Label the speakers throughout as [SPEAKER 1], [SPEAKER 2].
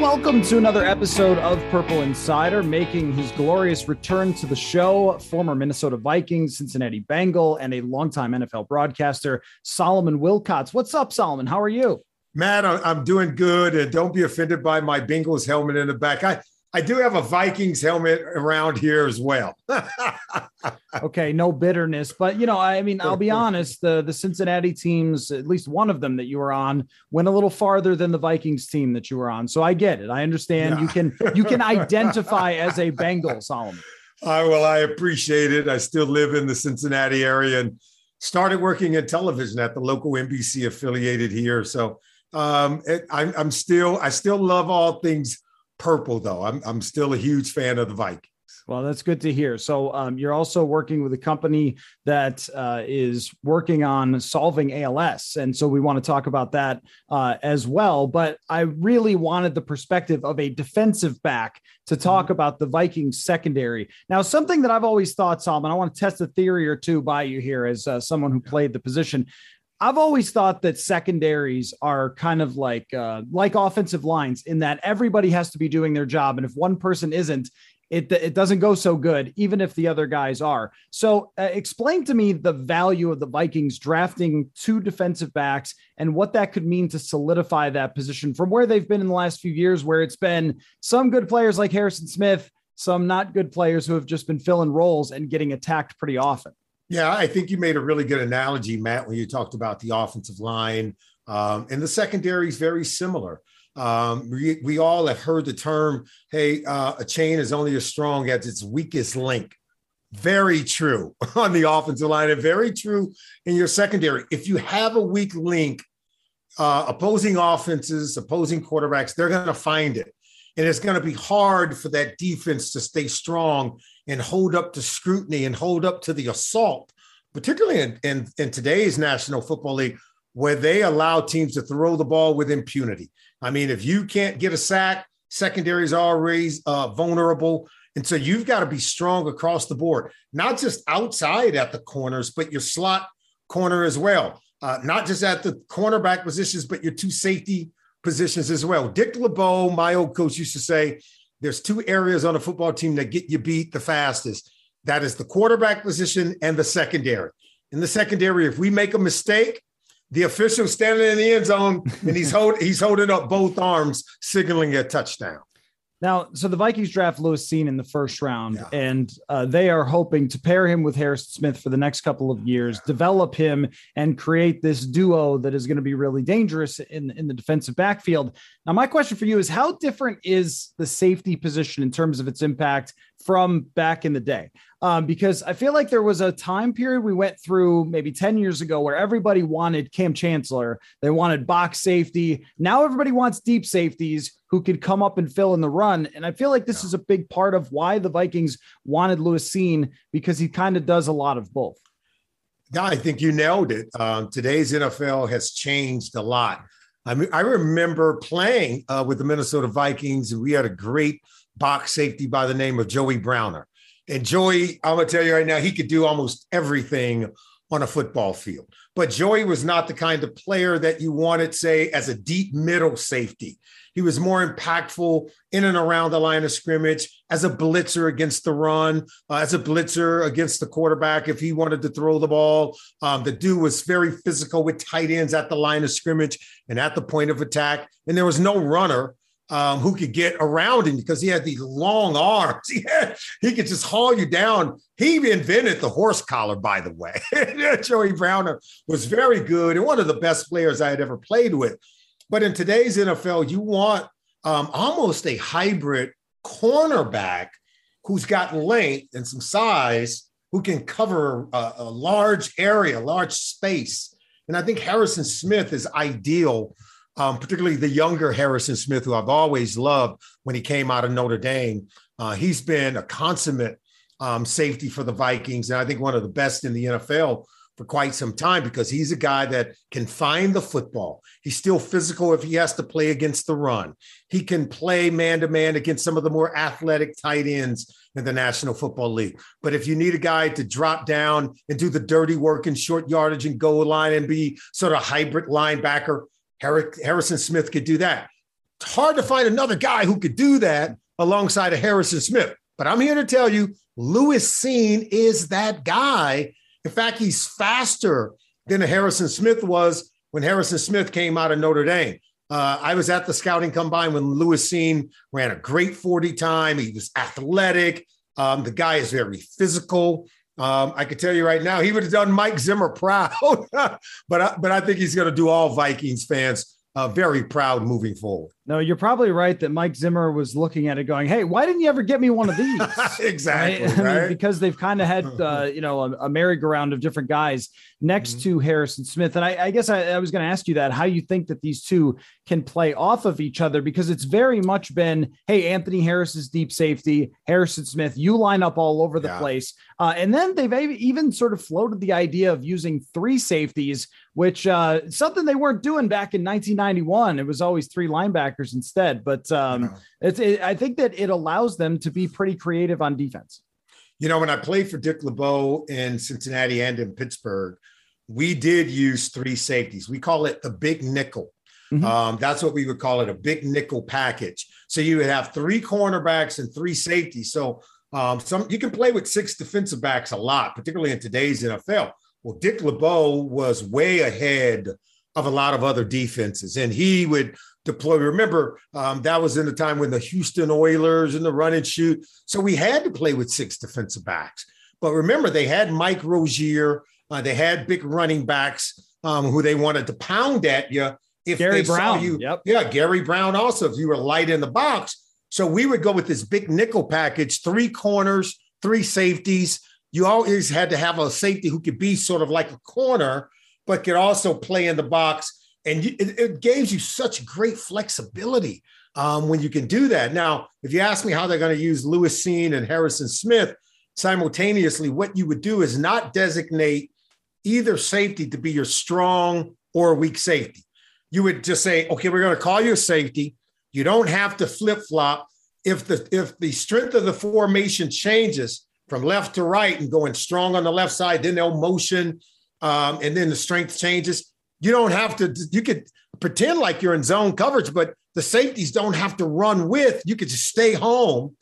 [SPEAKER 1] Welcome to another episode of Purple Insider, making his glorious return to the show. Former Minnesota Vikings, Cincinnati Bengal, and a longtime NFL broadcaster, Solomon Wilcots. What's up, Solomon? How are you?
[SPEAKER 2] Matt, I'm doing good. And don't be offended by my Bengals helmet in the back. I, I do have a Vikings helmet around here as well.
[SPEAKER 1] okay, no bitterness, but you know, I mean, I'll be honest, the the Cincinnati teams, at least one of them that you were on, went a little farther than the Vikings team that you were on. So I get it. I understand yeah. you can you can identify as a Bengal, Solomon.
[SPEAKER 2] I well, I appreciate it. I still live in the Cincinnati area and started working in television at the local NBC affiliated here. So um, it, I'm, I'm still I still love all things purple, though. I'm, I'm still a huge fan of the Vikings.
[SPEAKER 1] Well, that's good to hear. So, um, you're also working with a company that uh, is working on solving ALS. And so, we want to talk about that uh, as well. But I really wanted the perspective of a defensive back to talk mm-hmm. about the Vikings secondary. Now, something that I've always thought, Solomon, I want to test a theory or two by you here as uh, someone who played the position. I've always thought that secondaries are kind of like uh, like offensive lines in that everybody has to be doing their job, and if one person isn't, it it doesn't go so good, even if the other guys are. So, uh, explain to me the value of the Vikings drafting two defensive backs and what that could mean to solidify that position from where they've been in the last few years, where it's been some good players like Harrison Smith, some not good players who have just been filling roles and getting attacked pretty often.
[SPEAKER 2] Yeah, I think you made a really good analogy, Matt, when you talked about the offensive line. Um, and the secondary is very similar. Um, we, we all have heard the term, hey, uh, a chain is only as strong as its weakest link. Very true on the offensive line and very true in your secondary. If you have a weak link, uh, opposing offenses, opposing quarterbacks, they're going to find it. And it's going to be hard for that defense to stay strong and hold up to scrutiny and hold up to the assault, particularly in, in, in today's National Football League, where they allow teams to throw the ball with impunity. I mean, if you can't get a sack, secondaries are always uh, vulnerable. And so you've got to be strong across the board, not just outside at the corners, but your slot corner as well. Uh, not just at the cornerback positions, but your two safety positions as well. Dick LeBeau, my old coach, used to say, there's two areas on a football team that get you beat the fastest. That is the quarterback position and the secondary. In the secondary, if we make a mistake, the official standing in the end zone and he's hold, he's holding up both arms, signaling a touchdown.
[SPEAKER 1] Now, so the Vikings draft Lewis Cine in the first round, yeah. and uh, they are hoping to pair him with Harrison Smith for the next couple of years, yeah. develop him, and create this duo that is going to be really dangerous in, in the defensive backfield. Now, my question for you is how different is the safety position in terms of its impact from back in the day? Um, because I feel like there was a time period we went through maybe 10 years ago where everybody wanted Kam Chancellor, they wanted box safety. Now everybody wants deep safeties who could come up and fill in the run. And I feel like this yeah. is a big part of why the Vikings wanted Lewis Cine because he kind of does a lot of both.
[SPEAKER 2] Yeah, I think you nailed it. Um, today's NFL has changed a lot. I mean, I remember playing uh, with the Minnesota Vikings, and we had a great box safety by the name of Joey Browner. And Joey, I'm gonna tell you right now, he could do almost everything on a football field. But Joey was not the kind of player that you wanted, say, as a deep middle safety. He was more impactful in and around the line of scrimmage as a blitzer against the run, uh, as a blitzer against the quarterback if he wanted to throw the ball. Um, the dude was very physical with tight ends at the line of scrimmage and at the point of attack. And there was no runner um, who could get around him because he had these long arms. He, had, he could just haul you down. He invented the horse collar, by the way. Joey Browner was very good and one of the best players I had ever played with. But in today's NFL, you want um, almost a hybrid cornerback who's got length and some size who can cover a, a large area, large space. And I think Harrison Smith is ideal um, particularly the younger Harrison Smith, who I've always loved when he came out of Notre Dame. Uh, he's been a consummate um, safety for the Vikings, and I think one of the best in the NFL for quite some time because he's a guy that can find the football. He's still physical if he has to play against the run. He can play man to man against some of the more athletic tight ends in the National Football League. But if you need a guy to drop down and do the dirty work in short yardage and goal line and be sort of hybrid linebacker, Harrison Smith could do that. It's hard to find another guy who could do that alongside of Harrison Smith. But I'm here to tell you, Lewis Cine is that guy. In fact, he's faster than Harrison Smith was when Harrison Smith came out of Notre Dame. Uh, I was at the scouting combine when Lewis Cine ran a great 40 time. He was athletic. Um, the guy is very physical. Um, I can tell you right now, he would have done Mike Zimmer proud, but I, but I think he's going to do all Vikings fans uh, very proud moving forward.
[SPEAKER 1] No, you're probably right that Mike Zimmer was looking at it going, Hey, why didn't you ever get me one of these?
[SPEAKER 2] exactly.
[SPEAKER 1] Right? Right? I mean, because they've kind of had, uh, you know, a, a merry-go-round of different guys next mm-hmm. to Harrison Smith. And I, I guess I, I was going to ask you that, how you think that these two can play off of each other, because it's very much been, Hey, Anthony Harris is deep safety, Harrison Smith, you line up all over the yeah. place. Uh, and then they've even sort of floated the idea of using three safeties, which uh, something they weren't doing back in 1991. It was always three linebackers instead. But um, it's, it, I think that it allows them to be pretty creative on defense.
[SPEAKER 2] You know, when I played for Dick LeBeau in Cincinnati and in Pittsburgh, we did use three safeties. We call it the big nickel. Mm-hmm. Um, that's what we would call it a big nickel package. So you would have three cornerbacks and three safeties. So um, some you can play with six defensive backs a lot, particularly in today's NFL. Well, Dick LeBeau was way ahead of a lot of other defenses, and he would deploy. Remember, um, that was in the time when the Houston Oilers and the run and shoot. So we had to play with six defensive backs. But remember, they had Mike Rozier, uh, they had big running backs um, who they wanted to pound at you. If
[SPEAKER 1] Gary
[SPEAKER 2] they
[SPEAKER 1] Brown,
[SPEAKER 2] saw you,
[SPEAKER 1] yep.
[SPEAKER 2] yeah, Gary Brown also. If you were light in the box, so we would go with this big nickel package, three corners, three safeties. You always had to have a safety who could be sort of like a corner, but could also play in the box. And it, it gives you such great flexibility um, when you can do that. Now, if you ask me how they're going to use Lewis Cine and Harrison Smith simultaneously, what you would do is not designate either safety to be your strong or weak safety. You would just say, okay, we're going to call you a safety you don't have to flip flop. If the if the strength of the formation changes from left to right and going strong on the left side, then they'll motion, um, and then the strength changes. You don't have to. You could pretend like you're in zone coverage, but the safeties don't have to run with. You could just stay home,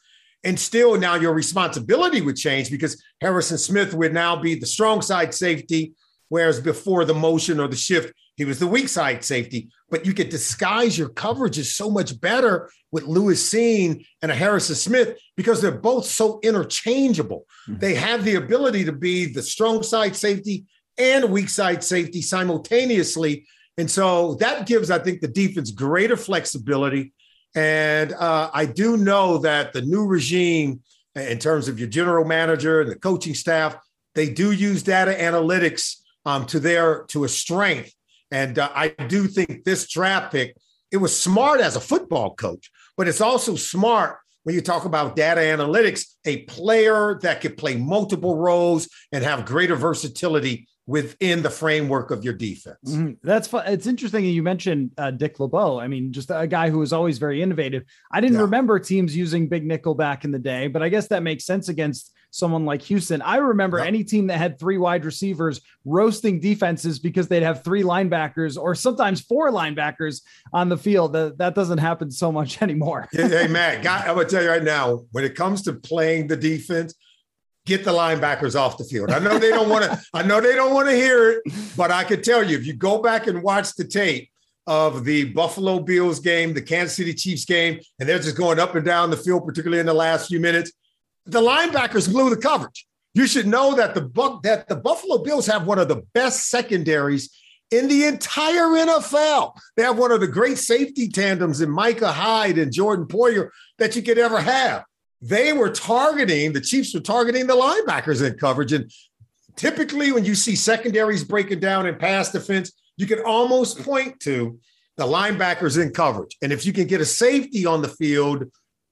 [SPEAKER 2] and still now your responsibility would change because Harrison Smith would now be the strong side safety, whereas before the motion or the shift, he was the weak side safety but you could disguise your coverages so much better with Lewis Cine and a Harrison Smith because they're both so interchangeable. Mm-hmm. They have the ability to be the strong side safety and weak side safety simultaneously. And so that gives, I think, the defense greater flexibility. And uh, I do know that the new regime, in terms of your general manager and the coaching staff, they do use data analytics um, to their to a strength and uh, I do think this draft pick, it was smart as a football coach, but it's also smart when you talk about data analytics, a player that could play multiple roles and have greater versatility within the framework of your defense. Mm-hmm.
[SPEAKER 1] That's fun. It's interesting you mentioned uh, Dick LeBeau. I mean, just a guy who was always very innovative. I didn't yeah. remember teams using big nickel back in the day, but I guess that makes sense against someone like Houston. I remember yep. any team that had three wide receivers roasting defenses because they'd have three linebackers or sometimes four linebackers on the field. That, that doesn't happen so much anymore.
[SPEAKER 2] hey, Matt, God, I'm going to tell you right now, when it comes to playing the defense, get the linebackers off the field. I know they don't want to, I know they don't want to hear it, but I could tell you, if you go back and watch the tape, of the Buffalo Bills game, the Kansas City Chiefs game, and they're just going up and down the field, particularly in the last few minutes. The linebackers blew the coverage. You should know that the Buck that the Buffalo Bills have one of the best secondaries in the entire NFL. They have one of the great safety tandems in Micah Hyde and Jordan Poyer that you could ever have. They were targeting, the Chiefs were targeting the linebackers in coverage. And typically, when you see secondaries breaking down in pass defense, you can almost point to the linebackers in coverage. And if you can get a safety on the field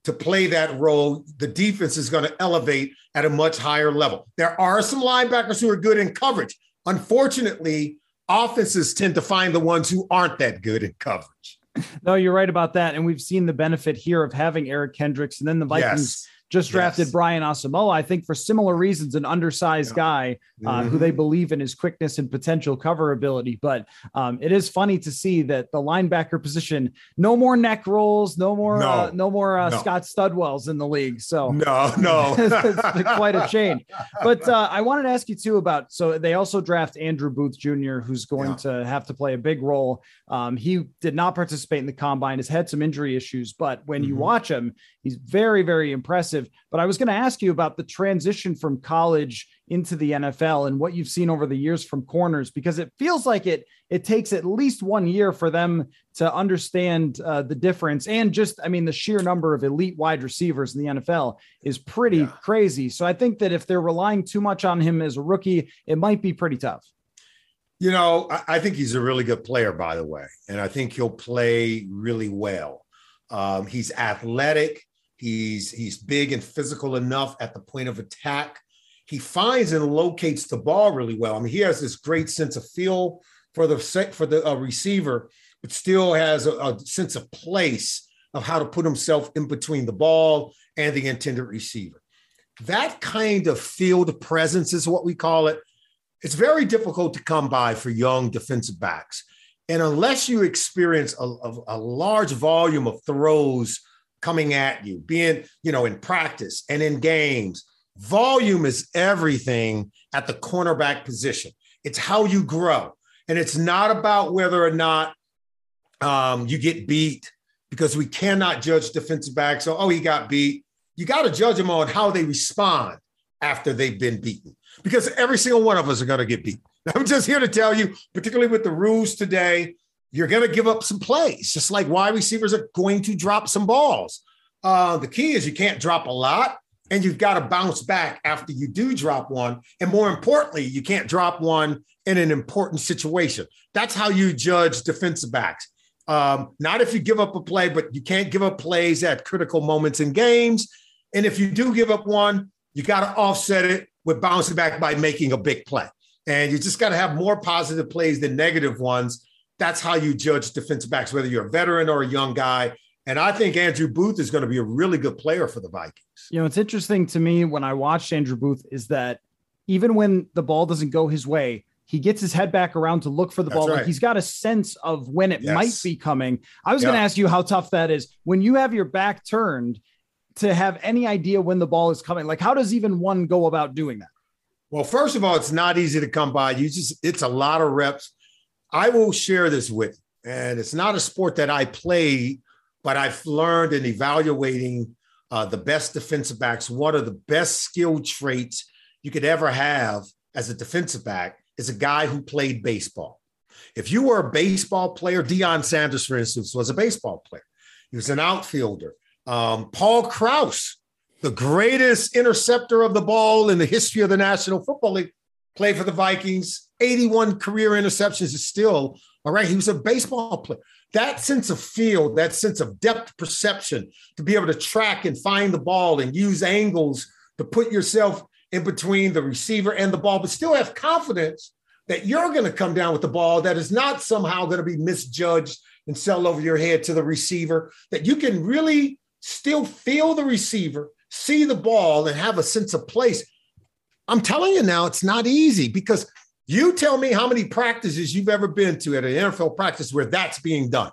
[SPEAKER 2] to play that role, the defense is going to elevate at a much higher level. There are some linebackers who are good in coverage. Unfortunately, offenses tend to find the ones who aren't that good in coverage.
[SPEAKER 1] No, you're right about that. And we've seen the benefit here of having Eric Kendricks and then the Vikings. Yes just drafted yes. Brian Asamoah, I think for similar reasons, an undersized yeah. guy uh, mm-hmm. who they believe in his quickness and potential cover ability. But um, it is funny to see that the linebacker position, no more neck rolls, no more, no, uh, no more uh, no. Scott Studwells in the league. So
[SPEAKER 2] no, no,
[SPEAKER 1] it's quite a change. But uh, I wanted to ask you too about. So they also draft Andrew Booth Jr., who's going yeah. to have to play a big role. Um, he did not participate in the combine. Has had some injury issues, but when mm-hmm. you watch him, he's very, very impressive. But I was going to ask you about the transition from college into the NFL and what you've seen over the years from corners, because it feels like it it takes at least one year for them to understand uh, the difference. And just, I mean, the sheer number of elite wide receivers in the NFL is pretty yeah. crazy. So I think that if they're relying too much on him as a rookie, it might be pretty tough.
[SPEAKER 2] You know, I think he's a really good player, by the way, and I think he'll play really well. Um, he's athletic. He's he's big and physical enough at the point of attack. He finds and locates the ball really well. I mean, he has this great sense of feel for the for the uh, receiver, but still has a, a sense of place of how to put himself in between the ball and the intended receiver. That kind of field presence is what we call it. It's very difficult to come by for young defensive backs. And unless you experience a, a, a large volume of throws coming at you, being, you know, in practice and in games. Volume is everything at the cornerback position. It's how you grow. And it's not about whether or not um, you get beat because we cannot judge defensive backs. So, oh, he got beat. You got to judge them on how they respond after they've been beaten because every single one of us are going to get beat. I'm just here to tell you, particularly with the rules today, you're going to give up some plays, just like wide receivers are going to drop some balls. Uh, the key is you can't drop a lot and you've got to bounce back after you do drop one. And more importantly, you can't drop one in an important situation. That's how you judge defensive backs. Um, not if you give up a play, but you can't give up plays at critical moments in games. And if you do give up one, you got to offset it with bouncing back by making a big play. And you just got to have more positive plays than negative ones that's how you judge defensive backs, whether you're a veteran or a young guy. And I think Andrew Booth is going to be a really good player for the Vikings.
[SPEAKER 1] You know, it's interesting to me when I watched Andrew Booth is that even when the ball doesn't go his way, he gets his head back around to look for the That's ball. Right. Like he's got a sense of when it yes. might be coming. I was going to ask you how tough that is when you have your back turned to have any idea when the ball is coming. Like, how does even one go about doing that?
[SPEAKER 2] Well, first of all, it's not easy to come by. You just, it's a lot of reps. I will share this with you. And it's not a sport that I play, but I've learned in evaluating uh, the best defensive backs. One of the best skill traits you could ever have as a defensive back is a guy who played baseball. If you were a baseball player, Deion Sanders, for instance, was a baseball player. He was an outfielder. Um, Paul Krause, the greatest interceptor of the ball in the history of the National Football League, played for the Vikings, 81 career interceptions is still all right. He was a baseball player. That sense of field, that sense of depth perception to be able to track and find the ball and use angles to put yourself in between the receiver and the ball, but still have confidence that you're going to come down with the ball that is not somehow going to be misjudged and sell over your head to the receiver, that you can really still feel the receiver, see the ball, and have a sense of place. I'm telling you now, it's not easy because you tell me how many practices you've ever been to at an NFL practice where that's being done.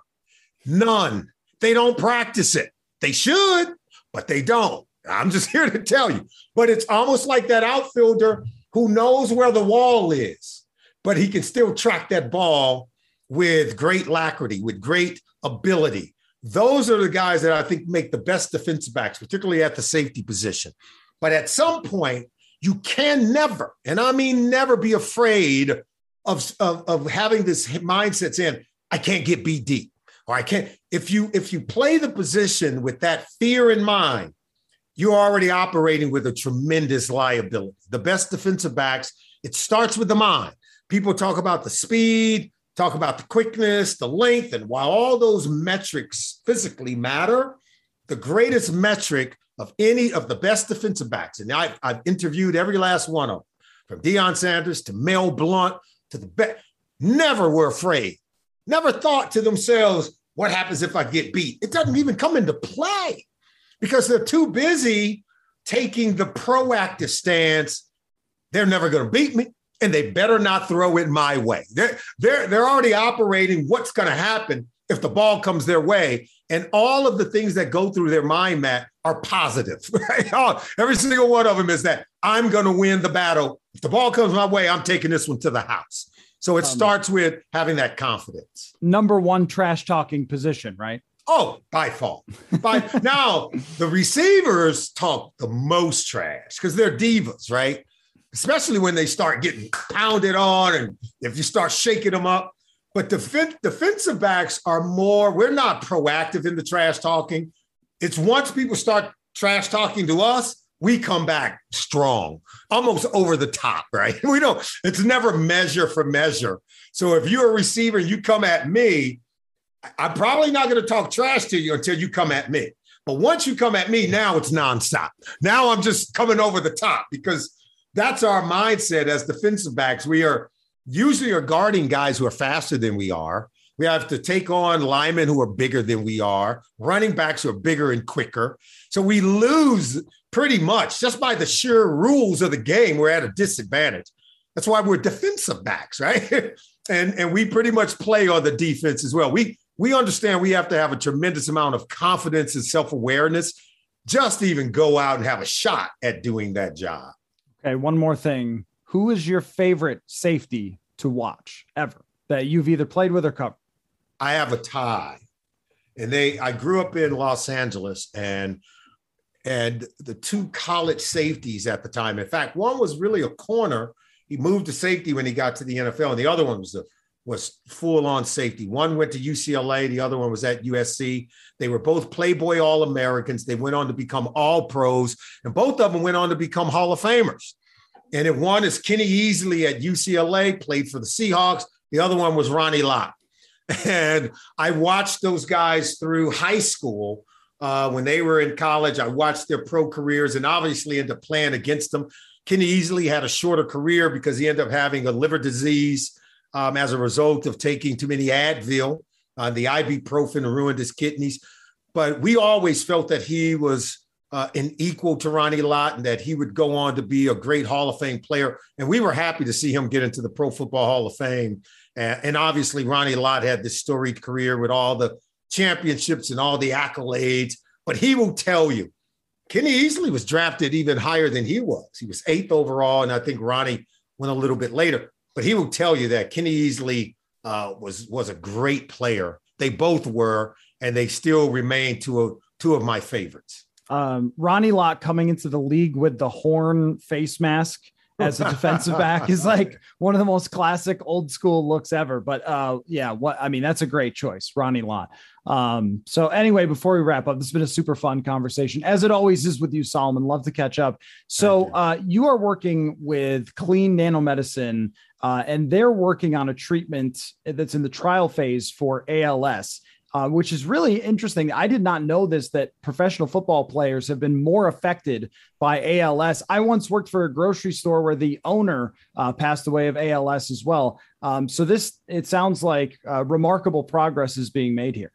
[SPEAKER 2] None. They don't practice it. They should, but they don't. I'm just here to tell you. But it's almost like that outfielder who knows where the wall is, but he can still track that ball with great alacrity, with great ability. Those are the guys that I think make the best defensive backs, particularly at the safety position. But at some point, you can never, and I mean never, be afraid of, of, of having this mindsets in. I can't get deep, or I can't. If you if you play the position with that fear in mind, you're already operating with a tremendous liability. The best defensive backs, it starts with the mind. People talk about the speed, talk about the quickness, the length, and while all those metrics physically matter, the greatest metric of any of the best defensive backs, and I've, I've interviewed every last one of them, from Deion Sanders to Mel Blount to the best, never were afraid, never thought to themselves, what happens if I get beat? It doesn't even come into play because they're too busy taking the proactive stance. They're never going to beat me and they better not throw it my way. They're, they're, they're already operating what's going to happen if the ball comes their way. And all of the things that go through their mind, Matt, are positive. Right? Every single one of them is that I'm going to win the battle. If the ball comes my way, I'm taking this one to the house. So it um, starts with having that confidence.
[SPEAKER 1] Number one trash talking position, right?
[SPEAKER 2] Oh, by far. By now, the receivers talk the most trash because they're divas, right? especially when they start getting pounded on and if you start shaking them up. But the defensive backs are more, we're not proactive in the trash talking. It's once people start trash talking to us, we come back strong, almost over the top, right? We don't, it's never measure for measure. So if you're a receiver, you come at me, I'm probably not going to talk trash to you until you come at me. But once you come at me, now it's nonstop. Now I'm just coming over the top because that's our mindset as defensive backs. We are usually are guarding guys who are faster than we are. We have to take on linemen who are bigger than we are, running backs who are bigger and quicker. So we lose pretty much just by the sheer rules of the game. We're at a disadvantage. That's why we're defensive backs, right? and and we pretty much play on the defense as well. We we understand we have to have a tremendous amount of confidence and self awareness just even go out and have a shot at doing that job.
[SPEAKER 1] Okay, one more thing. Who is your favorite safety to watch ever that you've either played with or covered?
[SPEAKER 2] I have a tie. And they I grew up in Los Angeles and and the two college safeties at the time. In fact, one was really a corner. He moved to safety when he got to the NFL, and the other one was a was full on safety. One went to UCLA, the other one was at USC. They were both Playboy All Americans. They went on to become All Pros, and both of them went on to become Hall of Famers. And if one is Kenny Easley at UCLA, played for the Seahawks. The other one was Ronnie Lott. And I watched those guys through high school. Uh, when they were in college, I watched their pro careers and obviously ended up playing against them. Kenny Easley had a shorter career because he ended up having a liver disease um, as a result of taking too many Advil. Uh, the ibuprofen ruined his kidneys. But we always felt that he was uh, an equal to Ronnie Lott and that he would go on to be a great Hall of Fame player. And we were happy to see him get into the Pro Football Hall of Fame. Uh, and obviously, Ronnie Lott had this storied career with all the championships and all the accolades. But he will tell you, Kenny Easley was drafted even higher than he was. He was eighth overall, and I think Ronnie went a little bit later. But he will tell you that Kenny Easley uh, was was a great player. They both were, and they still remain two of two of my favorites.
[SPEAKER 1] Um, Ronnie Lott coming into the league with the horn face mask as a defensive back is like one of the most classic old school looks ever. But uh, yeah, what I mean, that's a great choice, Ronnie Lott. Um, so anyway, before we wrap up, this has been a super fun conversation, as it always is with you, Solomon. Love to catch up. So you. Uh, you are working with Clene Nanomedicine uh, and they're working on a treatment that's in the trial phase for ALS. Uh, which is really interesting. I did not know this that professional football players have been more affected by ALS. I once worked for a grocery store where the owner uh, passed away of ALS as well. Um, so this it sounds like uh, remarkable progress is being made here.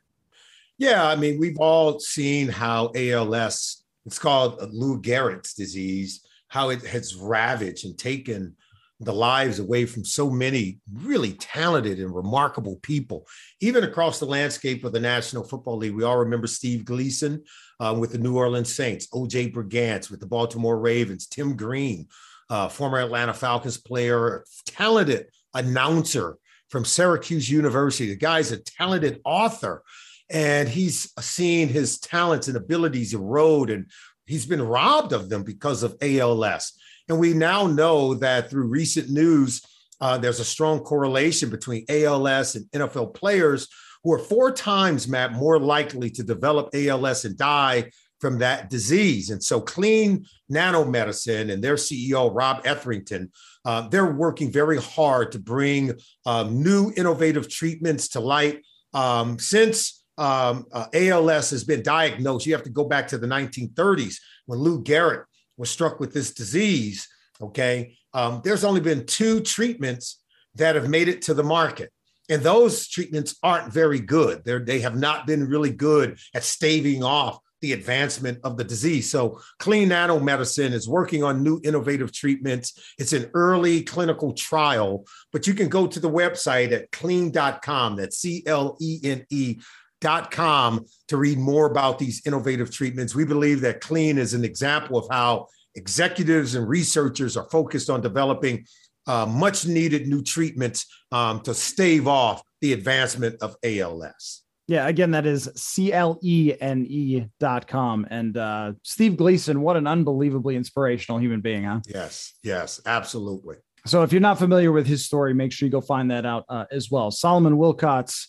[SPEAKER 2] Yeah, I mean we've all seen how ALS it's called Lou Gehrig's disease, how it has ravaged and taken the lives away from so many really talented and remarkable people, even across the landscape of the National Football League. We all remember Steve Gleason um, with the New Orleans Saints, OJ Brigance with the Baltimore Ravens, Tim Green, uh, former Atlanta Falcons player, talented announcer from Syracuse University. The guy's a talented author, and he's seen his talents and abilities erode, and he's been robbed of them because of ALS. And we now know that through recent news, uh, there's a strong correlation between ALS and NFL players who are four times, Matt, more likely to develop ALS and die from that disease. And so, Clene Nanomedicine and their CEO, Rob Etherington, uh, they're working very hard to bring um, new innovative treatments to light. Um, since um, uh, ALS has been diagnosed, you have to go back to the 1930s when Lou Gehrig was struck with this disease. Okay. Um, there's only been two treatments that have made it to the market. And those treatments aren't very good. They're, they have not been really good at staving off the advancement of the disease. So, Clene Nanomedicine is working on new innovative treatments. It's an early clinical trial, but you can go to the website at clene.com. That's C L E N E dot com to read more about these innovative treatments. We believe that Clene is an example of how executives and researchers are focused on developing uh, much needed new treatments um, to stave off the advancement of ALS.
[SPEAKER 1] Yeah, again, that is C L E N E dot com. And uh, Steve Gleason, what an unbelievably inspirational human being, huh?
[SPEAKER 2] Yes, yes, absolutely.
[SPEAKER 1] So if you're not familiar with his story, make sure you go find that out uh, as well. Solomon Wilcots,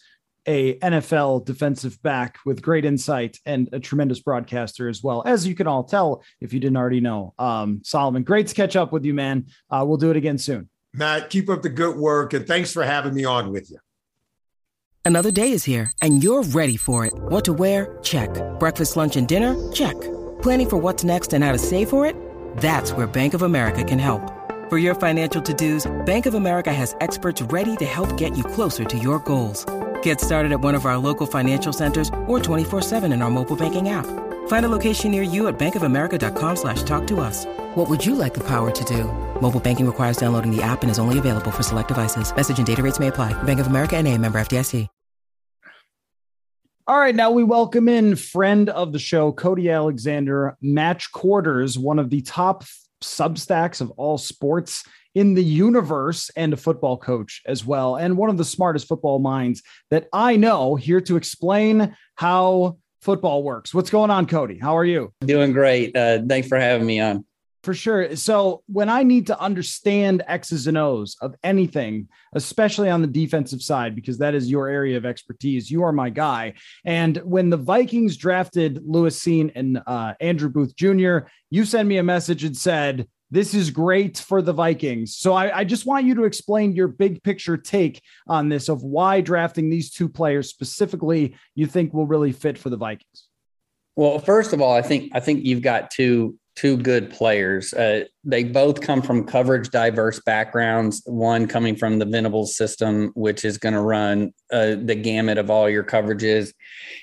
[SPEAKER 1] a NFL defensive back with great insight and a tremendous broadcaster as well, as you can all tell if you didn't already know. Um, Solomon, great to catch up with you, man. Uh, we'll do it again soon.
[SPEAKER 2] Matt, keep up the good work and thanks for having me on with you.
[SPEAKER 3] Another day is here and you're ready for it. What to wear? Check. Breakfast, lunch, and dinner? Check. Planning for what's next and how to save for it? That's where Bank of America can help. For your financial to-dos, Bank of America has experts ready to help get you closer to your goals. Get started at one of our local financial centers or 24-7 in our mobile banking app. Find a location near you at bankofamerica.com slash talk to us. What would you like the power to do? Mobile banking requires downloading the app and is only available for select devices. Message and data rates may apply. Bank of America and a member FDIC.
[SPEAKER 1] All right, now we welcome in friend of the show, Cody Alexander, Match Quarters, one of the top substacks of all sports in the universe and a football coach as well, and one of the smartest football minds that I know here to explain how football works. What's going on, Cody? How are you?
[SPEAKER 4] Doing great. Uh, thanks for having me on.
[SPEAKER 1] For sure. So when I need to understand X's and O's of anything, especially on the defensive side, because that is your area of expertise, you are my guy. And when the Vikings drafted Lewis Cine and uh, Andrew Booth Jr., you sent me a message and said, this is great for the Vikings. So I, I, just want you to explain your big picture take on this of why drafting these two players specifically you think will really fit for the Vikings.
[SPEAKER 4] Well, first of all, I think I think you've got two two good players. Uh, they both come from coverage diverse backgrounds. One coming from the Venables system, which is going to run uh, the gamut of all your coverages,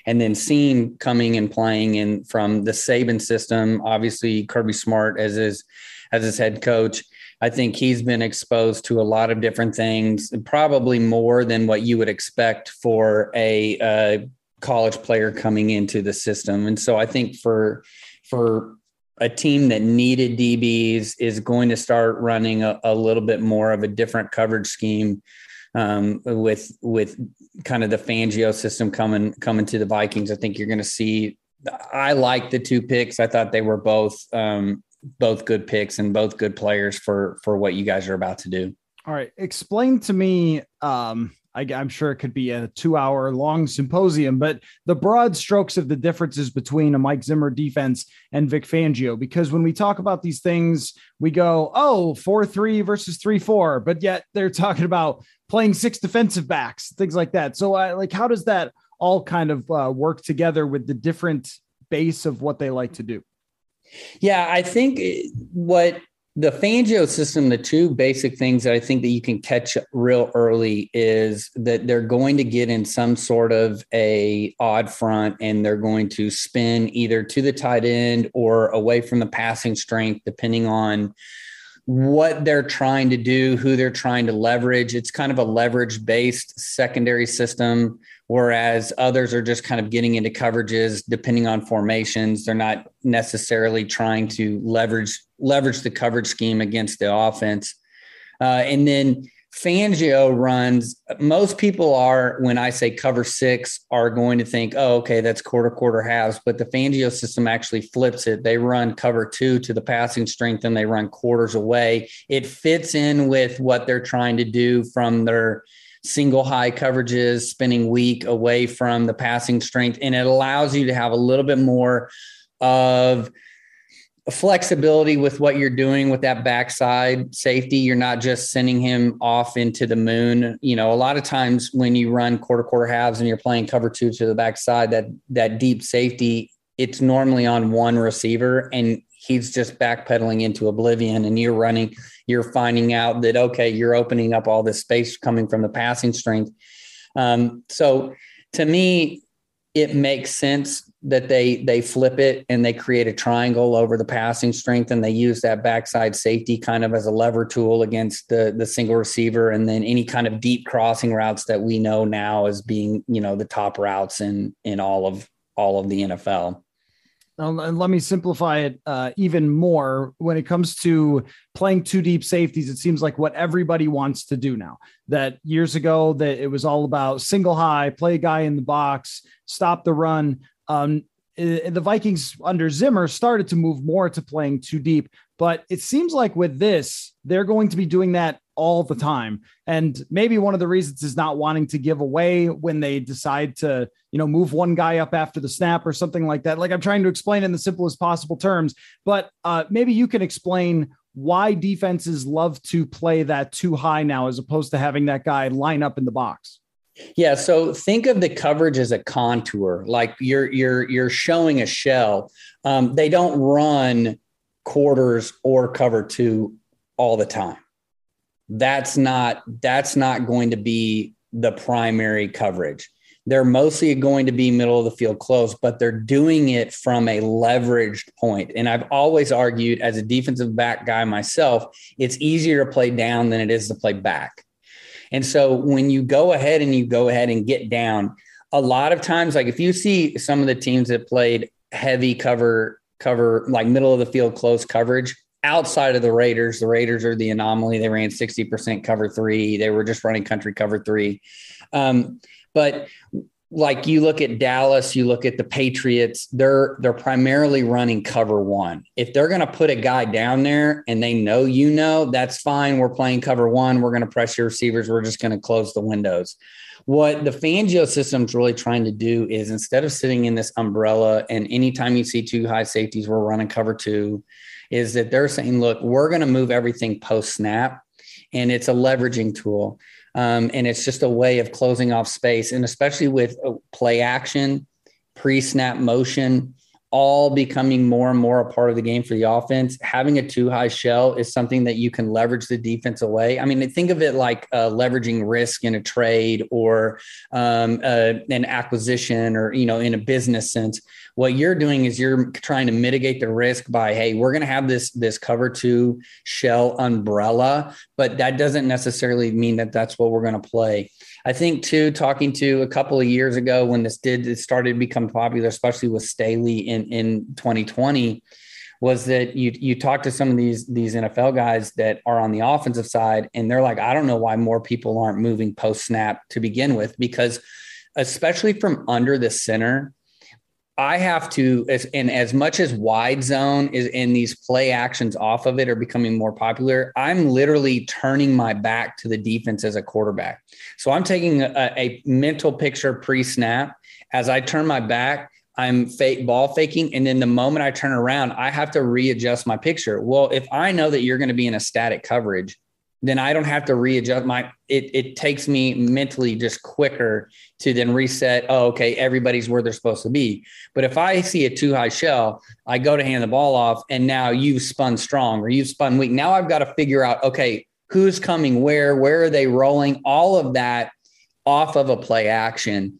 [SPEAKER 4] and then Cine coming and playing in from the Saban system. Obviously, Kirby Smart as his as his head coach. I think he's been exposed to a lot of different things, probably more than what you would expect for a uh, college player coming into the system. And so I think for for a team that needed DBs is going to start running a, a little bit more of a different coverage scheme um, with with kind of the Fangio system coming coming to the Vikings. I think you're going to see. I like the two picks. I thought they were both um, both good picks and both good players for for what you guys are about to do.
[SPEAKER 1] All right, explain to me um, I, am sure it could be a two hour long symposium, but the broad strokes of the differences between a Mike Zimmer defense and Vic Fangio. Because when we talk about these things, we go, oh, 4 3 versus 3 4, but yet they're talking about playing six defensive backs, things like that. So, uh, like, how does that all kind of uh, work together with the different base of what they like to do?
[SPEAKER 4] Yeah, I think eh, what the Fangio system, the two basic things that I think that you can catch real early is that they're going to get in some sort of a odd front and they're going to spin either to the tight end or away from the passing strength, depending on what they're trying to do, who they're trying to leverage. It's kind of a leverage based secondary system, whereas others are just kind of getting into coverages depending on formations. They're not necessarily trying to leverage leverage the coverage scheme against the offense. Uh, and then Fangio runs, most people are, when I say cover six, are going to think, oh, okay, that's quarter, quarter halves. But the Fangio system actually flips it. They run cover two to the passing strength and they run quarters away. It fits in with what they're trying to do from their single high coverages, spinning weak away from the passing strength. And it allows you to have a little bit more of flexibility with what you're doing with that backside safety. You're not just sending him off into the moon. You know, a lot of times when you run quarter quarter halves and you're playing cover two to the backside, that that deep safety, it's normally on one receiver and he's just backpedaling into oblivion and you're running, you're finding out that okay, you're opening up all this space coming from the passing strength. Um, so to me, it makes sense that they they flip it and they create a triangle over the passing strength and they use that backside safety kind of as a lever tool against the the single receiver and then any kind of deep crossing routes that we know now as being you know the top routes in in all of all of the NFL.
[SPEAKER 1] And let me simplify it uh, even more. When it comes to playing two deep safeties, it seems like what everybody wants to do now. That years ago, that it was all about single high, play a guy in the box, stop the run. Um, the Vikings under Zimmer started to move more to playing too deep, but it seems like with this, they're going to be doing that all the time. And maybe one of the reasons is not wanting to give away when they decide to, you know, move one guy up after the snap or something like that. Like I'm trying to explain in the simplest possible terms, but uh, maybe you can explain why defenses love to play that too high now as opposed to having that guy line up in the box.
[SPEAKER 4] Yeah, so think of the coverage as a contour, like you're you're you're showing a shell. Um, they don't run quarters or cover two all the time. That's not that's not going to be the primary coverage. They're mostly going to be middle of the field close, but they're doing it from a leveraged point. And I've always argued as a defensive back guy myself, it's easier to play down than it is to play back and so when you go ahead and you go ahead and get down, a lot of times, like if you see some of the teams that played heavy cover, cover like middle of the field close coverage outside of the Raiders, the Raiders are the anomaly. They ran 60% cover three. They were just running country cover three. Um, but like you look at Dallas, you look at the Patriots, they're they're primarily running cover one. If they're going to put a guy down there and they know you know, that's fine. We're playing cover one. We're going to press your receivers. We're just going to close the windows. What the Fangio system's really trying to do is instead of sitting in this umbrella and anytime you see two high safeties, we're running cover two, is that they're saying, look, we're going to move everything post snap. And it's a leveraging tool. Um, and it's just a way of closing off space. And especially with uh, play action, pre snap motion, all becoming more and more a part of the game for the offense. Having a too high shell is something that you can leverage the defense away. I mean, think of it like uh, leveraging risk in a trade or um, uh, an acquisition or, you know, in a business sense what you're doing is you're trying to mitigate the risk by hey we're going to have this this cover two shell umbrella but that doesn't necessarily mean that that's what we're going to play. I think too talking to a couple of years ago when this did it started to become popular especially with staley in in 2020 was that you you talk to some of these these NFL guys that are on the offensive side and they're like I don't know why more people aren't moving post snap to begin with because especially from under the center I have to, as, and as much as wide zone is in these play actions off of it are becoming more popular, I'm literally turning my back to the defense as a quarterback. So I'm taking a, a mental picture pre snap. As I turn my back, I'm fake ball faking. And then the moment I turn around, I have to readjust my picture. Well, if I know that you're going to be in a static coverage, then I don't have to readjust my it it takes me mentally just quicker to then reset, oh, okay, everybody's where they're supposed to be. But if I see a too high shell, I go to hand the ball off and now you've spun strong or you've spun weak. Now I've got to figure out, okay, who's coming where, where are they rolling, all of that off of a play action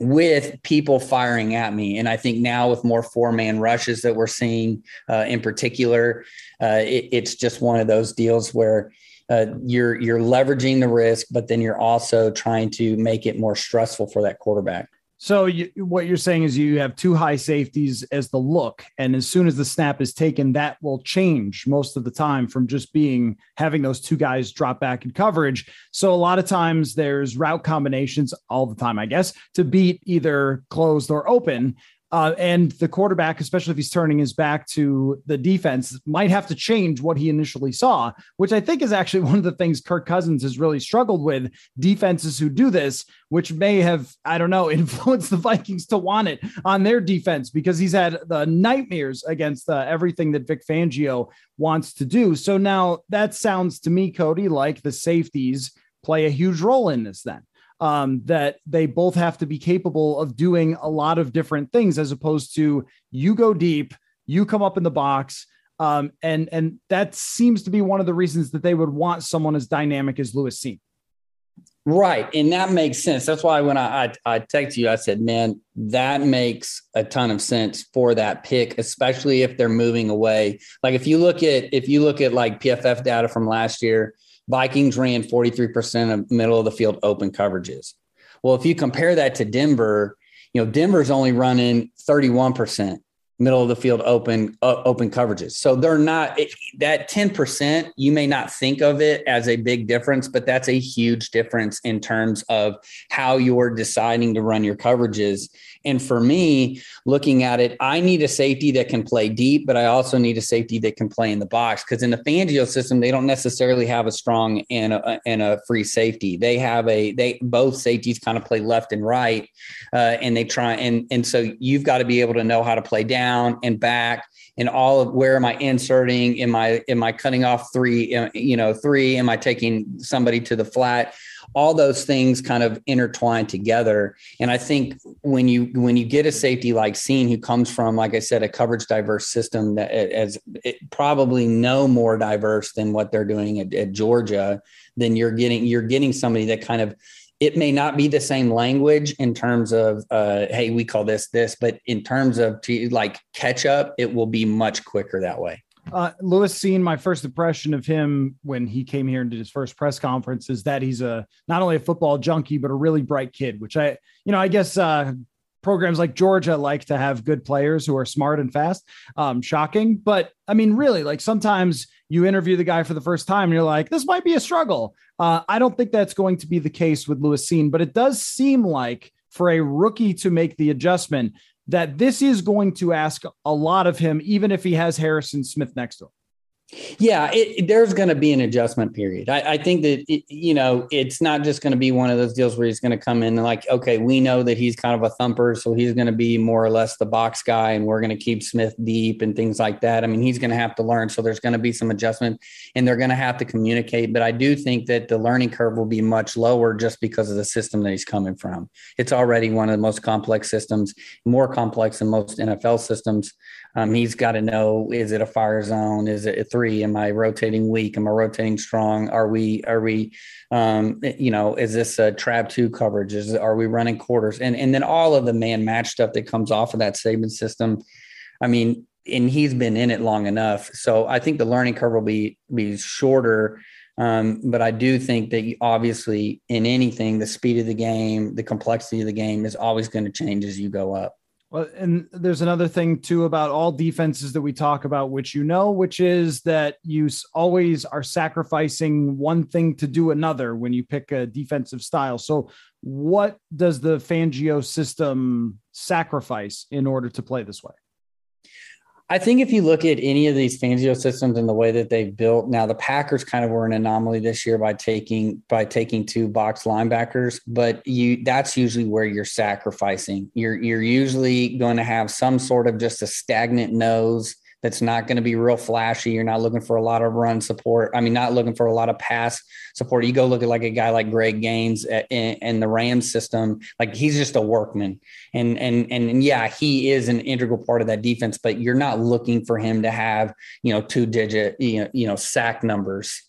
[SPEAKER 4] with people firing at me. And I think now with more four man rushes that we're seeing uh, in particular, uh, it, it's just one of those deals where uh, you're you're leveraging the risk, but then you're also trying to make it more stressful for that quarterback.
[SPEAKER 1] So you, what you're saying is you have two high safeties as the look, and as soon as the snap is taken, that will change most of the time from just being having those two guys drop back in coverage. So a lot of times there's route combinations all the time, I guess, to beat either closed or open. Uh, and the quarterback, especially if he's turning his back to the defense, might have to change what he initially saw, which I think is actually one of the things Kirk Cousins has really struggled with defenses who do this, which may have, I don't know, influenced the Vikings to want it on their defense because he's had the nightmares against uh, everything that Vic Fangio wants to do. So now that sounds to me, Cody, like the safeties play a huge role in this then um, that they both have to be capable of doing a lot of different things as opposed to you go deep, you come up in the box. Um, and and that seems to be one of the reasons that they would want someone as dynamic as Lewis Cine.
[SPEAKER 4] Right. And that makes sense. That's why when I, I, I text you, I said, man, that makes a ton of sense for that pick, especially if they're moving away. Like if you look at, if you look at like PFF data from last year, Vikings ran 43% of middle of the field open coverages. Well, if you compare that to Denver, you know, Denver's only running 31% middle of the field open uh, open coverages. So they're not it, that 10%, you may not think of it as a big difference, but that's a huge difference in terms of how you're deciding to run your coverages. And for me, looking at it, I need a safety that can play deep, but I also need a safety that can play in the box because in the Fangio system, they don't necessarily have a strong and a, and a free safety. They have a they both safeties kind of play left and right, uh, and they try and and so you've got to be able to know how to play down and back and all of where am I inserting? Am I am I cutting off three? Uh, you know, three? Am I taking somebody to the flat? All those things kind of intertwine together. And i think when you when you get a safety like Cine who comes from like i said a coverage diverse system that as probably no more diverse than what they're doing at, at georgia then you're getting you're getting somebody that kind of it may not be the same language in terms of uh, hey we call this this but in terms of like catch up it will be much quicker that way
[SPEAKER 1] uh, Lewis Cine my first impression of him when he came here and did his first press conference is that he's a not only a football junkie but a really bright kid, which I you know I guess uh, programs like Georgia like to have good players who are smart and fast. Um, shocking, but I mean really like sometimes you interview the guy for the first time and you're like this might be a struggle. Uh, I don't think that's going to be the case with Lewis Cine, but it does seem like for a rookie to make the adjustment that this is going to ask a lot of him, even if he has Harrison Smith next to him.
[SPEAKER 4] Yeah, it, there's going to be an adjustment period. I, I think that it, you know it's not just going to be one of those deals where he's going to come in and like, okay, we know that he's kind of a thumper, so he's going to be more or less the box guy, and we're going to keep Smith deep and things like that. I mean, he's going to have to learn, so there's going to be some adjustment, and they're going to have to communicate. But I do think that the learning curve will be much lower just because of the system that he's coming from. It's already one of the most complex systems, more complex than most NFL systems. Um, he's got to know: is it a fire zone? Is it a three? Am I rotating weak? Am I rotating strong? Are we? Are we? Um, you know, is this a trap two coverage? Is are we running quarters? And and then all of the man match stuff that comes off of that Saban system. I mean, and he's been in it long enough, so I think the learning curve will be be shorter. Um, but I do think that obviously in anything, the speed of the game, the complexity of the game is always going to change as you go up.
[SPEAKER 1] Well, and there's another thing too about all defenses that we talk about, which you know, which is that you always are sacrificing one thing to do another when you pick a defensive style. So, what does the Fangio system sacrifice in order to play this way?
[SPEAKER 4] I think if you look at any of these Fangio systems and the way that they've built, now the Packers kind of were an anomaly this year by taking by taking two box linebackers, but you that's usually where you're sacrificing. You're you're usually going to have some sort of just a stagnant nose that's not going to be real flashy. You're not looking for a lot of run support. I mean, not looking for a lot of pass support. You go look at like a guy like Greg Gaines in, in the Rams system. Like he's just a workman, and and and yeah, he is an integral part of that defense. But you're not looking for him to have you know two digit you know you know sack numbers.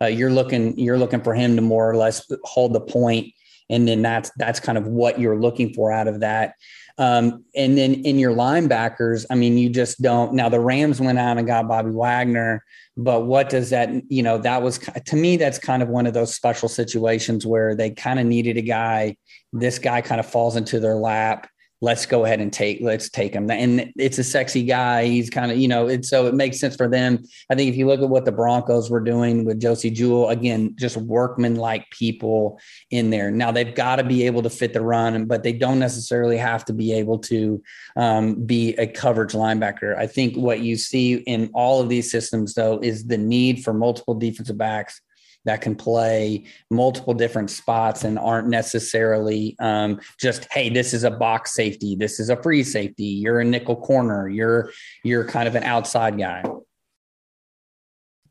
[SPEAKER 4] Uh, you're looking you're looking for him to more or less hold the point and then that's that's kind of what you're looking for out of that. Um, and then in your linebackers, I mean, you just don't. Now the Rams went out and got Bobby Wagner, but what does that? You know, that was to me that's kind of one of those special situations where they kind of needed a guy. This guy kind of falls into their lap let's go ahead and take let's take him. And it's a sexy guy. He's kind of you know it's so it makes sense for them. I think if you look at what the broncos were doing with Josey Jewell again just workman like people in there. Now they've got to be able to fit the run but they don't necessarily have to be able to um, be a coverage linebacker. I think what you see in all of these systems though is the need for multiple defensive backs that can play multiple different spots and aren't necessarily um, just hey this is a box safety this is a free safety you're a nickel corner you're you're kind of an outside guy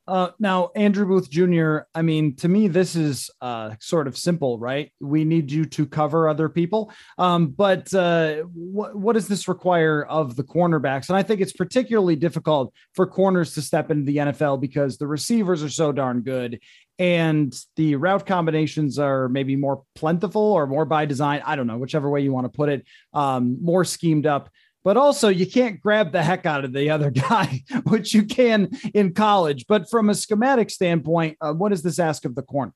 [SPEAKER 1] uh, now, Andrew Booth Jr., I mean, to me, this is uh, sort of simple, right? We need you to cover other people. Um, but uh, what, what does this require of the cornerbacks? And I think it's particularly difficult for corners to step into the NFL because the receivers are so darn good and the route combinations are maybe more plentiful or more by design. I don't know, whichever way you want to put it, um, more schemed up. But also, you can't grab the heck out of the other guy, which you can in college. But from a schematic standpoint, uh, what does this ask of the corners?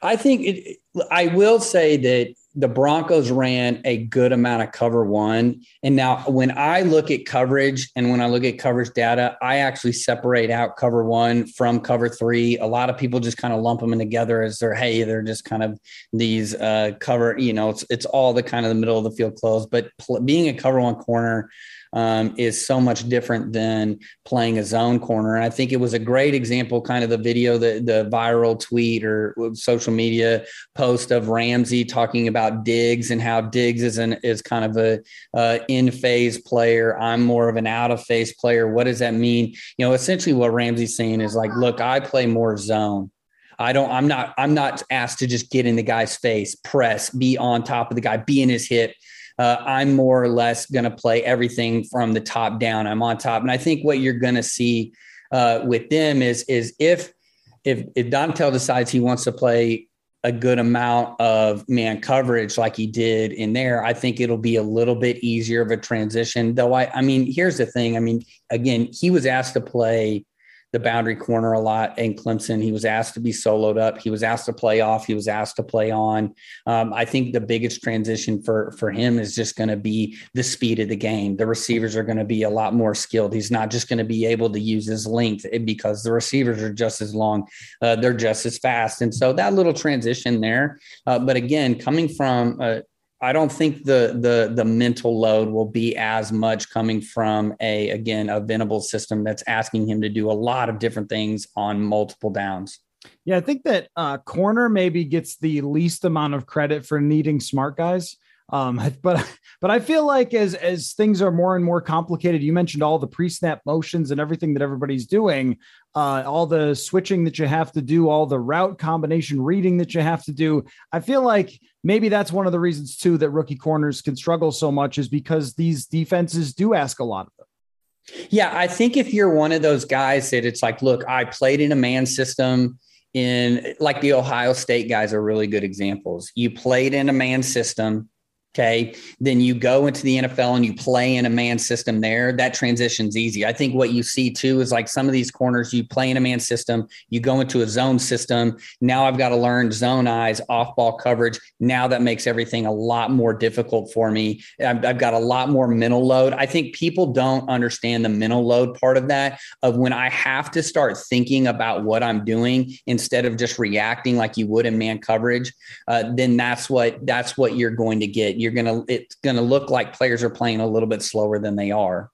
[SPEAKER 4] I think it, I will say that the Broncos ran a good amount of cover one. And now, when I look at coverage and when I look at coverage data, I actually separate out cover one from cover three. A lot of people just kind of lump them in together as they're, hey, they're just kind of these uh, cover, you know, it's, it's all the kind of the middle of the field close. But pl- being a cover one corner, um, is so much different than playing a zone corner. And I think it was a great example, kind of the video, the, the viral tweet or social media post of Ramsey talking about Diggs and how Diggs is an is kind of a uh, in phase player. I'm more of an out of phase player. What does that mean? You know, essentially what Ramsey's saying is like, look, I play more zone. I don't, I'm not, I'm not asked to just get in the guy's face, press, be on top of the guy, be in his hip uh, I'm more or less going to play everything from the top down. I'm on top, and I think what you're going to see uh, with them is is if if if Donatell decides he wants to play a good amount of man coverage like he did in there, I think it'll be a little bit easier of a transition. Though I, I mean, here's the thing. I mean, again, he was asked to play the boundary corner a lot in Clemson. He was asked to be soloed up. He was asked to play off. He was asked to play on. Um, I think the biggest transition for for him is just going to be the speed of the game. The receivers are going to be a lot more skilled. He's not just going to be able to use his length because the receivers are just as long. Uh, they're just as fast. And so that little transition there. Uh, but again, coming from uh, I don't think the the the mental load will be as much coming from a again a Venable system that's asking him to do a lot of different things on multiple downs.
[SPEAKER 1] Yeah, I think that uh, corner maybe gets the least amount of credit for needing smart guys. Um, but but I feel like as as things are more and more complicated, you mentioned all the pre-snap motions and everything that everybody's doing, uh, all the switching that you have to do, all the route combination reading that you have to do. I feel like maybe that's one of the reasons too that rookie corners can struggle so much is because these defenses do ask a lot of them.
[SPEAKER 4] Yeah, I think if you're one of those guys that it's like, look, I played in a man system in like the Ohio State guys are really good examples. You played in a man system Okay. Then you go into the NFL and you play in a man system there. That transition's easy. I think what you see too is like some of these corners, you play in a man system, you go into a zone system. Now I've got to learn zone eyes, off ball coverage. Now that makes everything a lot more difficult for me. I've, I've got a lot more mental load. I think people don't understand the mental load part of that, of when I have to start thinking about what I'm doing instead of just reacting like you would in man coverage. Uh, then that's what, that's what you're going to get you're to it's to look like players are playing a little bit slower than they are.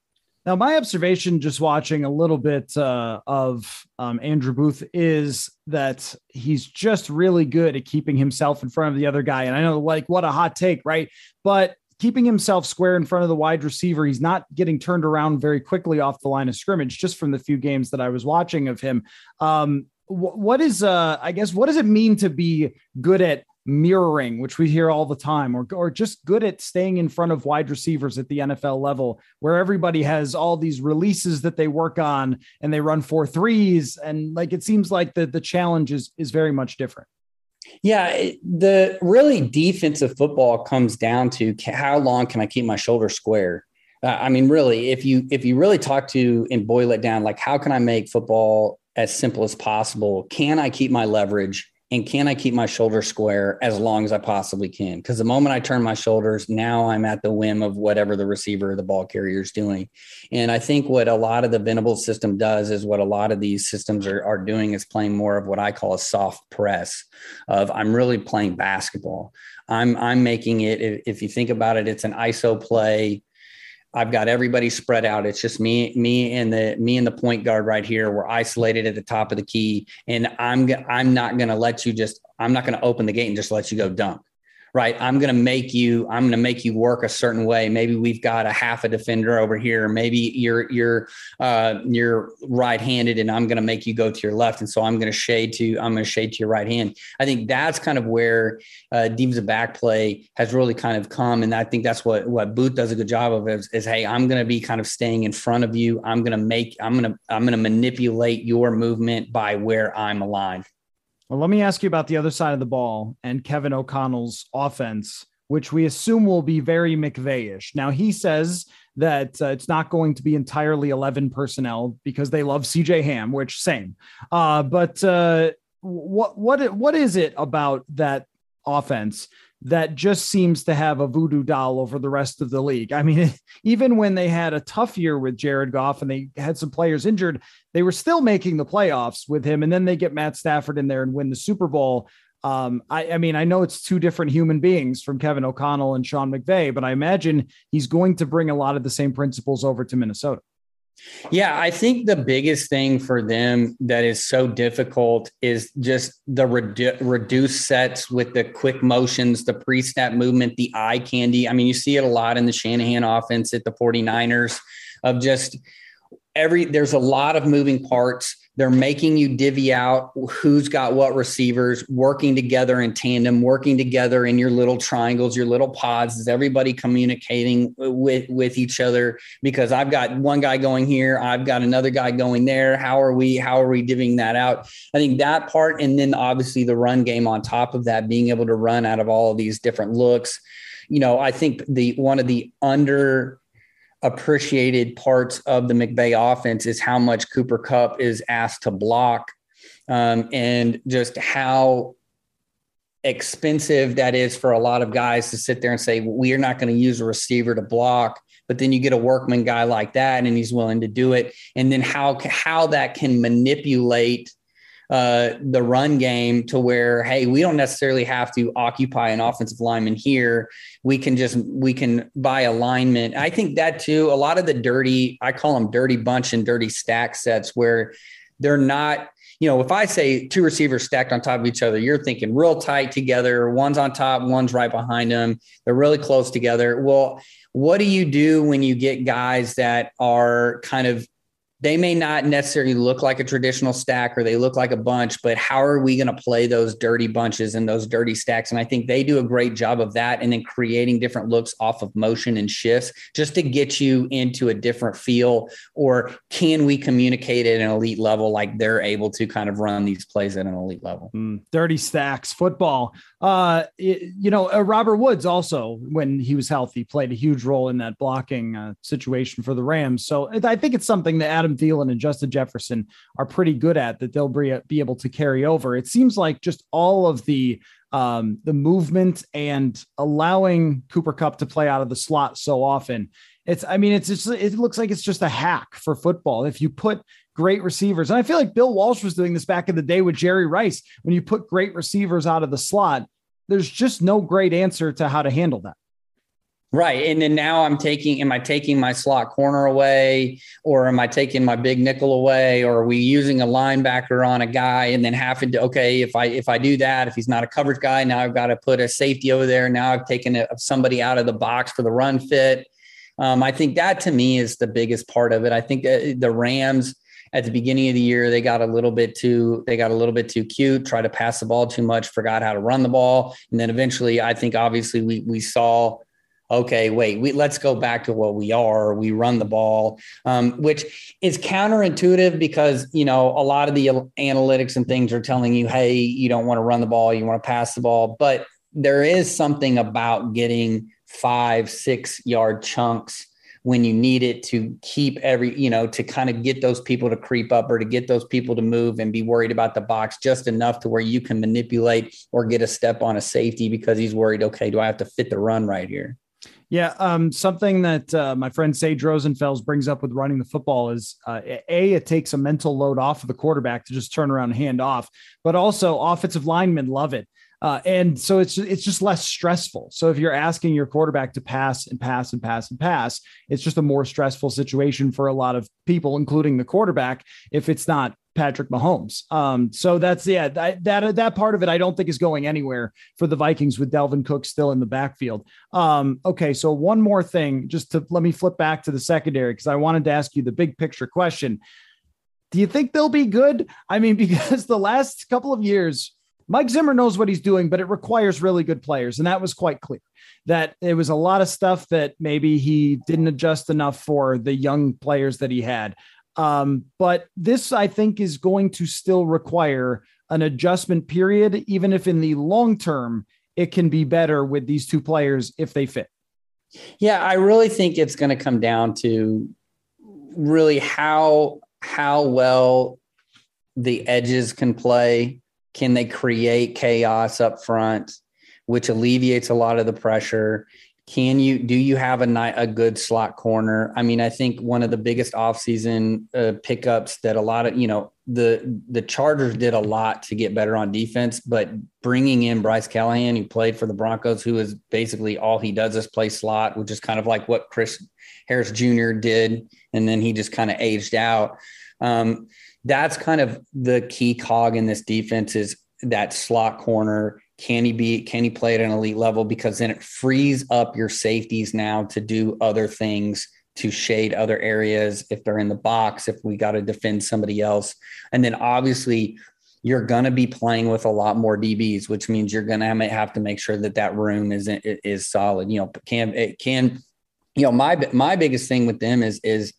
[SPEAKER 1] Now, my observation just watching a little bit uh, of um, Andrew Booth is that he's just really good at keeping himself in front of the other guy. And I know, like, what a hot take, right? But keeping himself square in front of the wide receiver, he's not getting turned around very quickly off the line of scrimmage, just from the few games that I was watching of him. Um, what is, uh, I guess, what does it mean to be good at mirroring, which we hear all the time, or, or just good at staying in front of wide receivers at the NFL level, where everybody has all these releases that they work on and they run four threes. And like it seems like the, the challenge is, is very much different.
[SPEAKER 4] Yeah, the really defensive football comes down to how long can I keep my shoulder square? Uh, I mean, really, if you if you really talk to and boil it down, like how can I make football as simple as possible? Can I keep my leverage? And can I keep my shoulder square as long as I possibly can? Because the moment I turn my shoulders, now I'm at the whim of whatever the receiver or the ball carrier is doing. And I think what a lot of the Venable system does is what a lot of these systems are, are doing is playing more of what I call a soft press of I'm really playing basketball. I'm I'm making it. If, if you think about it, it's an ISO play I've got everybody spread out. It's just me, me and the me and the point guard right here. We're isolated at the top of the key, and I'm I'm not going to let you just. I'm not going to open the gate and just let you go dunk right? I'm going to make you, I'm going to make you work a certain way. Maybe we've got a half a defender over here. Maybe you're, you're, uh, you're right-handed and I'm going to make you go to your left. And so I'm going to shade to, I'm going to shade to your right hand. I think that's kind of where uh, defensive back play has really kind of come. And I think that's what, what Booth does a good job of is, is Hey, I'm going to be kind of staying in front of you. I'm going to make, I'm going to, I'm going to manipulate your movement by where I'm aligned.
[SPEAKER 1] Well, let me ask you about the other side of the ball and Kevin O'Connell's offense, which we assume will be very McVayish. Now, he says that uh, it's not going to be entirely 11 personnel because they love CJ Ham, which same. Uh, but uh, what what what is it about that offense that just seems to have a voodoo doll over the rest of the league. I mean, even when they had a tough year with Jared Goff and they had some players injured, they were still making the playoffs with him. And then they get Matt Stafford in there and win the Super Bowl. Um, I, I mean, I know it's two different human beings from Kevin O'Connell and Sean McVay, but I imagine he's going to bring a lot of the same principles over to Minnesota.
[SPEAKER 4] Yeah, I think the biggest thing for them that is so difficult is just the redu- reduced sets with the quick motions, the pre snap movement, the eye candy. I mean, you see it a lot in the Shanahan offense at the 49ers of just every, there's a lot of moving parts they're making you divvy out who's got what receivers, working together in tandem, working together in your little triangles, your little pods. Is everybody communicating with with each other? Because I've got one guy going here, I've got another guy going there. How are we? How are we divvying that out? I think that part, and then obviously the run game on top of that, being able to run out of all of these different looks. You know, I think the one of the under appreciated parts of the McVay offense is how much Cooper Kupp is asked to block um, and just how expensive that is for a lot of guys to sit there and say, we're not going to use a receiver to block. But then you get a workman guy like that and he's willing to do it. And then how, how that can manipulate uh, the run game to where, hey, we don't necessarily have to occupy an offensive lineman here. We can just we can buy alignment. I think that too. A lot of the dirty, I call them dirty bunch and dirty stack sets where they're not you know, if I say two receivers stacked on top of each other, you're thinking real tight together. One's on top, one's right behind them. They're really close together. Well, what do you do when you get guys that are kind of they may not necessarily look like a traditional stack or they look like a bunch, but how are we going to play those dirty bunches and those dirty stacks? And I think they do a great job of that and then creating different looks off of motion and shifts just to get you into a different feel. Or can we communicate at an elite level like they're able to kind of run these plays at an elite level?
[SPEAKER 1] Mm, dirty stacks, football. Uh, it, you know, uh, Robert Woods also, when he was healthy, played a huge role in that blocking uh, situation for the Rams. So I think it's something that Adam Thielen and Justin Jefferson are pretty good at that they'll be, be able to carry over. It seems like just all of the um, the movement and allowing Cooper Kupp to play out of the slot so often. It's, I mean, it's just, it looks like it's just a hack for football. If you put great receivers. And I feel like Bill Walsh was doing this back in the day with Jerry Rice. When you put great receivers out of the slot, there's just no great answer to how to handle that.
[SPEAKER 4] Right. And then now I'm taking, am I taking my slot corner away or am I taking my big nickel away or are we using a linebacker on a guy and then having to, okay, if I, if I do that, if he's not a coverage guy, now I've got to put a safety over there. Now I've taken a, somebody out of the box for the run fit. Um, I think that to me is the biggest part of it. I think the Rams, at the beginning of the year they got a little bit too they got a little bit too cute tried to pass the ball too much forgot how to run the ball and then eventually i think obviously we we saw okay, wait, we, let's go back to what we are. We run the ball, um, which is counterintuitive because, you know, a lot of the analytics and things are telling you, hey, you don't want to run the ball, you want to pass the ball. But there is something about getting five, six yard chunks when you need it to keep every, you know, to kind of get those people to creep up or to get those people to move and be worried about the box just enough to where you can manipulate or get a step on a safety because he's worried, okay, do I have to fit the run right here?
[SPEAKER 1] Yeah, um, something that uh, my friend Sage Rosenfels brings up with running the football is uh, a it takes a mental load off of the quarterback to just turn around and hand off, but also offensive linemen love it. Uh, and so it's it's just less stressful. So if you're asking your quarterback to pass and pass and pass and pass, it's just a more stressful situation for a lot of people, including the quarterback, if it's not Patrick Mahomes. Um, so that's yeah, that, that that part of it I don't think is going anywhere for the Vikings with Dalvin Cook still in the backfield. Um, okay, so one more thing, just to let me flip back to the secondary because I wanted to ask you the big picture question. Do you think they'll be good? I mean, because the last couple of years, Mike Zimmer knows what he's doing, but it requires really good players, and that was quite clear. That it was a lot of stuff that maybe he didn't adjust enough for the young players that he had. Um, but this, I think, is going to still require an adjustment period, even if in the long term it can be better with these two players if they fit.
[SPEAKER 4] Yeah, I really think it's going to come down to really how how well the edges can play. Can they create chaos up front, which alleviates a lot of the pressure? Can you do you have a night a good slot corner? I mean, I think one of the biggest offseason uh, pickups that a lot of you know the the Chargers did a lot to get better on defense, but bringing in Bryce Callahan, who played for the Broncos, who is basically all he does is play slot, which is kind of like what Chris Harris Jr. did, and then he just kind of aged out. Um, that's kind of the key cog in this defense is that slot corner can he be can he play at an elite level? Because then it frees up your safeties now to do other things to shade other areas if they're in the box if we got to defend somebody else. And then obviously you're going to be playing with a lot more DBs which means you're going to have to make sure that that room is is solid. You know can it can you know my my biggest thing with them is is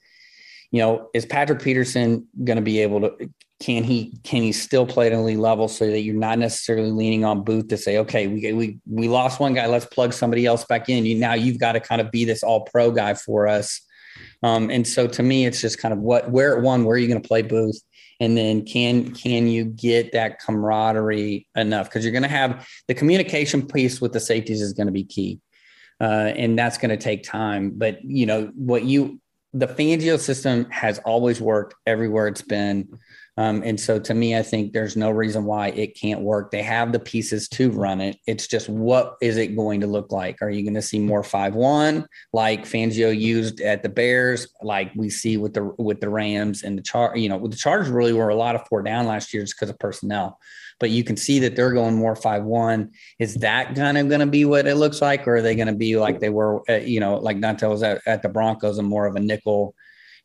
[SPEAKER 4] you know is Patrick Peterson going to be able to can he can he still play at an elite level so that you're not necessarily leaning on Booth to say, okay, we we we lost one guy, let's plug somebody else back in. You now you've got to kind of be this all pro guy for us. Um, and so to me, it's just kind of what where at one, where are you going to play Booth? And then can can you get that camaraderie enough? Because you're going to have the communication piece with the safeties is going to be key. Uh, and that's going to take time. But you know what you the Fangio system has always worked everywhere it's been. Um, and so to me, I think there's no reason why it can't work. They have the pieces to run it. It's just what is it going to look like? Are you going to see more 5-1 like Fangio used at the Bears, like we see with the with the Rams and the char, you know, with the Chargers really were a lot of four down last year just because of personnel. But you can see that they're going more 5-1. Is that kind of going to be what it looks like? Or are they going to be like they were, at, you know, like Dante was at, at the Broncos and more of a nickel,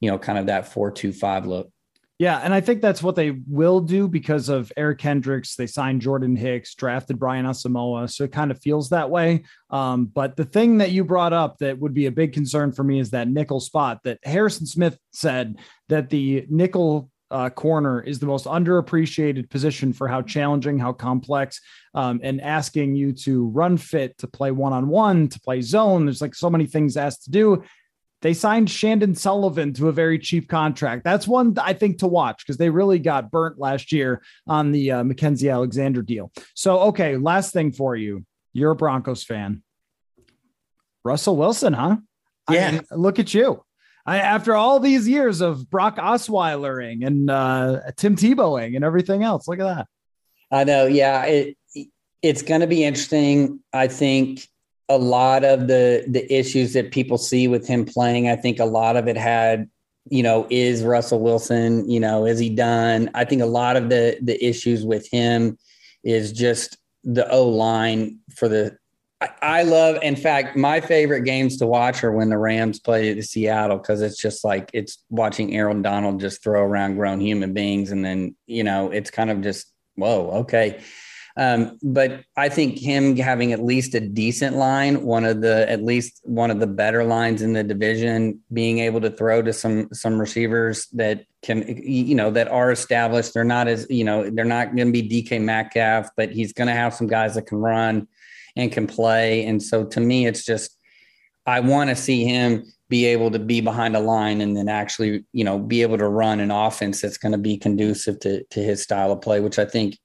[SPEAKER 4] you know, kind of that 4-2-5 look?
[SPEAKER 1] Yeah, and I think that's what they will do because of Eric Kendricks. They signed Jordan Hicks, drafted Brian Asamoah, so it kind of feels that way. Um, but the thing that you brought up that would be a big concern for me is that nickel spot. That Harrison Smith said that the nickel uh, corner is the most underappreciated position for how challenging, how complex, um, and asking you to run fit, to play one on one, to play zone. There's like so many things asked to do. They signed Chandon Sullivan to a very cheap contract. That's one I think to watch because they really got burnt last year on the uh, Mackensie Alexander deal. So, okay, last thing for you. You're a Broncos fan. Russell Wilson, huh?
[SPEAKER 4] Yeah. I mean,
[SPEAKER 1] look at you. I, after all these years of Brock Osweilering and uh, Tim Tebowing and everything else, look at that.
[SPEAKER 4] I know. Yeah. It, it's going to be interesting. I think a lot of the the issues that people see with him playing, I think a lot of it had, you know, is Russell Wilson, you know, is he done? I think a lot of the the issues with him is just the O line for the I, love, in fact, my favorite games to watch are when the Rams play the Seattle because it's just like it's watching Aaron Donald just throw around grown human beings, and then you know it's kind of just whoa, okay. Um, but I think him having at least a decent line, one of the at least one of the better lines in the division, being able to throw to some some receivers that can you know that are established. They're not as you know they're not going to be DK Metcalf, but he's going to have some guys that can run and can play. And so to me, it's just I want to see him be able to be behind a line and then actually you know be able to run an offense that's going to be conducive to to his style of play, which I think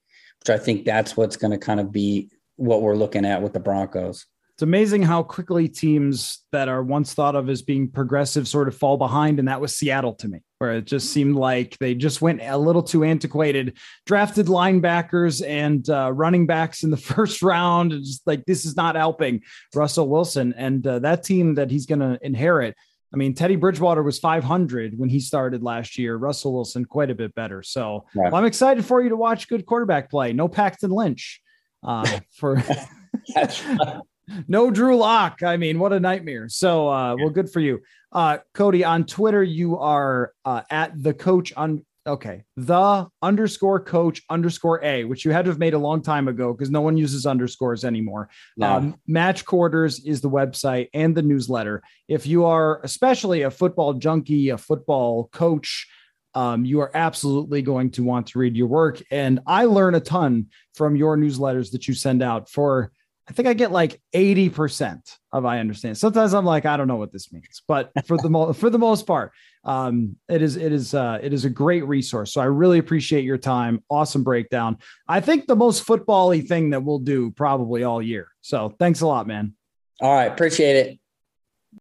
[SPEAKER 4] I think that's what's going to kind of be what we're looking at with the Broncos.
[SPEAKER 1] It's amazing how quickly teams that are once thought of as being progressive sort of fall behind. And that was Seattle to me, where it just seemed like they just went a little too antiquated, drafted linebackers and uh, running backs in the first round. And just like this is not helping Russell Wilson. And uh, that team that he's going to inherit I mean, Teddy Bridgewater was 500 when he started last year. Russell Wilson quite a bit better. So right. well, I'm excited for you to watch good quarterback play. No Paxton Lynch uh, for no Drew Lock. I mean, what a nightmare. So uh, well, good for you, uh, Cody. On Twitter, you are uh, at the coach on okay the underscore coach underscore a which you had to have made a long time ago because no one uses underscores anymore no. um, match quarters is the website and the newsletter if you are especially a football junkie a football coach um, you are absolutely going to want to read your work and i learn a ton from your newsletters that you send out for I think I get like 80% of I understand. Sometimes I'm like, I don't know what this means, but for the mo- for the most part, um, it is it is uh, it is a great resource. So I really appreciate your time. Awesome breakdown. I think the most football-y thing that we'll do probably all year. So thanks a lot, man.
[SPEAKER 4] All right, appreciate it.